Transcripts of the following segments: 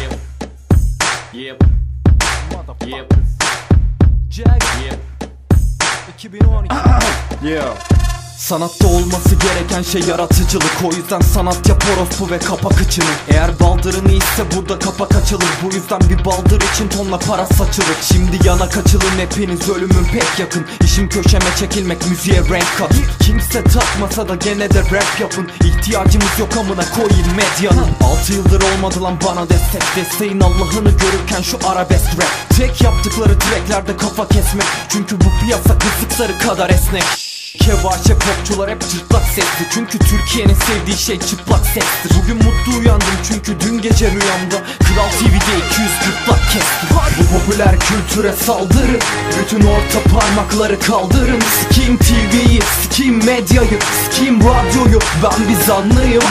Yep. Yep. Yep. Jag Yep. 2012 Yeah. Sanatta olması gereken şey yaratıcılık. O yüzden sanat yap orospu ve kapak içini. Eğer baldırın iyiyse burada kapak açılır. Bu yüzden bir baldır için tonla para saçılır. Şimdi yana kaçılın hepiniz ölümün pek yakın. İşim köşeme çekilmek müziğe renk kat. Kimse takmasa da gene de rap yapın. İhtiyacımız yok amına koyayım medyanın. 6 yıldır olmadı lan bana destek. Desteğin Allah'ını görürken şu arabesk rap. Tek yaptıkları tracklerde kafa kesmek. Çünkü bu piyasa kısıkları kadar esnek Kevaşe popçular hep çıplak sesli. Çünkü Türkiye'nin sevdiği şey çıplak sestir Bugün mutlu uyandım çünkü dün gece rüyamda Kral TV'de 200 gırtlak kesti. Bu popüler kültüre saldırın. Bütün orta parmakları kaldırın. Sikiyim TV'yi, sikiyim medyayı Sikiyim radyoyu, ben bir zanlıyım.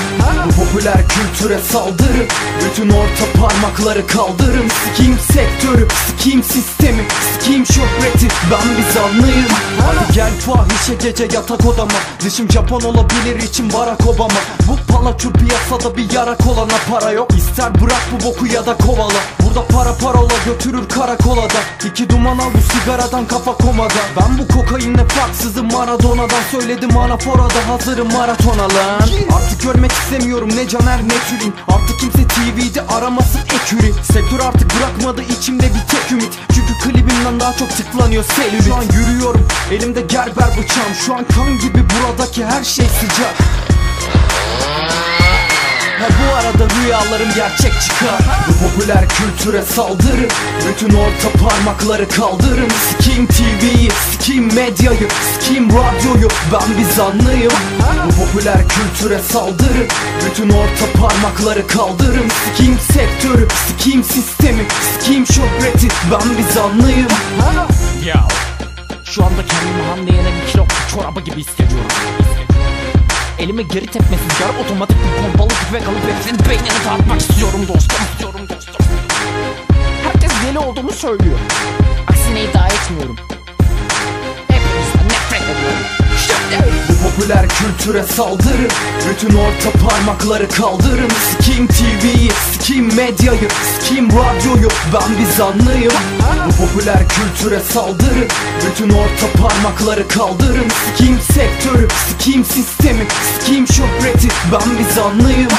Bu popüler kültüre saldırın. Bütün orta parmakları kaldırın. Sikiyim sektörü, sikiyim sistemi Sikiyim şöhreti, ben bir zanlıyım. Hadi gel fahişe gece yatak odama. Dışım Japon olabilir için Barack Obama. Bu palaçur piyasada bir yarak olana para yok. İster bırak bu boku ya da kovala. Burada para parola götürür karakola da. İki duman al bu sigaradan kafa komada. Ben bu kokainle farksızım Maradona'dan Söyledim anaforada hazırım maratona lan Artık görmek istemiyorum ne Caner ne Tülin Artık kimse TV'de aramasın eküri Sektör artık bırakmadı içimde bir tek ümit. Çünkü klibimden daha çok tıklanıyor selülit. Şu an yürüyorum elimde gerber bıçağım. Şu an kan gibi buradaki her şey sıcak. Ha bu arada rüyalarım gerçek çıkar. Bu popüler kültüre saldırın Bütün orta parmakları kaldırın Sikiyim TV'yi, sikiyim medyayı Sikiyim radyoyu, ben bir zanlıyım. Bu popüler kültüre saldırın Bütün orta parmakları kaldırın Sikiyim sektörü, sikiyim sistemi Sikiyim şöhreti, ben bir zanlıyım. Yo Şu anda kendimi Hande Yener'in kilo çorabı gibi hissediyorum. Elime geri tepmesiz yarı otomatik bir pompalı tüfek alıp hepsinin beynini dağıtmak istiyorum dostum istiyorum dostum. Herkes deli olduğumu söylüyor. Aksine iddia etmiyorum. Hepinizden nefret ediyorum. Şimdi Popüler kültüre saldırın Bütün orta parmakları kaldırın Sikiyim TV'yi, sikiyim medyayı Sikiyim radyoyu, ben bir zanlıyım. Bu popüler kültüre saldırın Bütün orta parmakları kaldırın Sikiyim sektörü, sikiyim sistemi Sikiyim şöhreti, ben bir zanlıyım